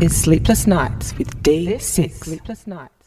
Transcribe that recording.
is Sleepless Nights with D6. Sleepless Nights